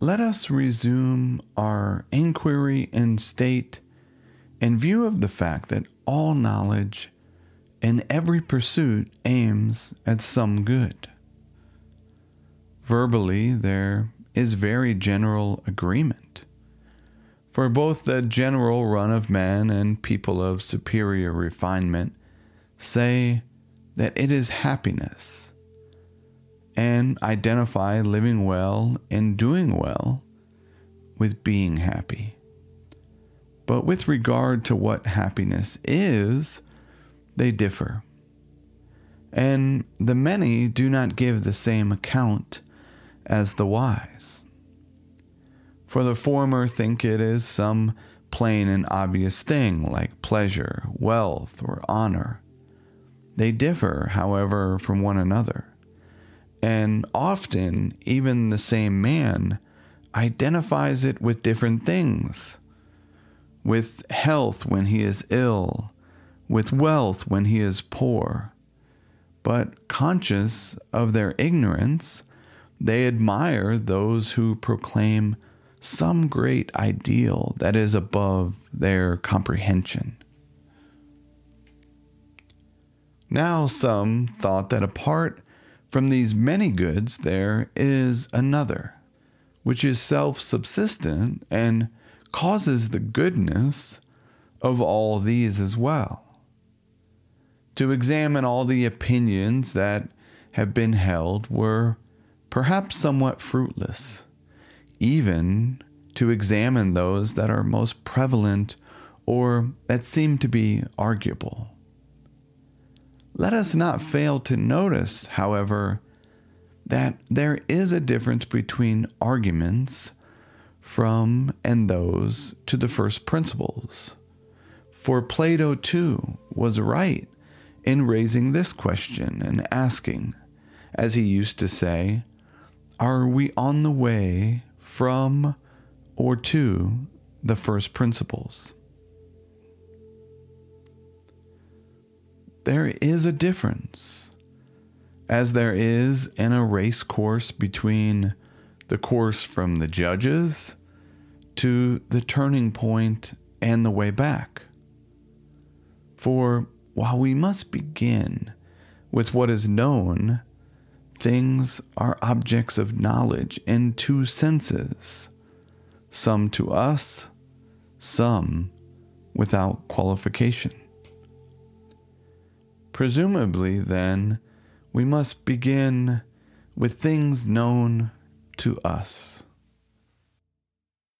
let us resume our inquiry and state in view of the fact that all knowledge and every pursuit aims at some good. Verbally, there is very general agreement. For both the general run of men and people of superior refinement say that it is happiness and identify living well and doing well with being happy. But with regard to what happiness is, they differ. And the many do not give the same account as the wise. For the former think it is some plain and obvious thing like pleasure, wealth, or honor. They differ, however, from one another. And often, even the same man identifies it with different things with health when he is ill, with wealth when he is poor. But conscious of their ignorance, they admire those who proclaim some great ideal that is above their comprehension. Now, some thought that apart from these many goods, there is another, which is self subsistent and causes the goodness of all these as well. To examine all the opinions that have been held were perhaps somewhat fruitless, even to examine those that are most prevalent or that seem to be arguable. Let us not fail to notice, however, that there is a difference between arguments from and those to the first principles. For Plato, too, was right in raising this question and asking, as he used to say, Are we on the way from or to the first principles? There is a difference, as there is in a race course between the course from the judges to the turning point and the way back. For while we must begin with what is known, things are objects of knowledge in two senses some to us, some without qualification. Presumably, then, we must begin with things known to us.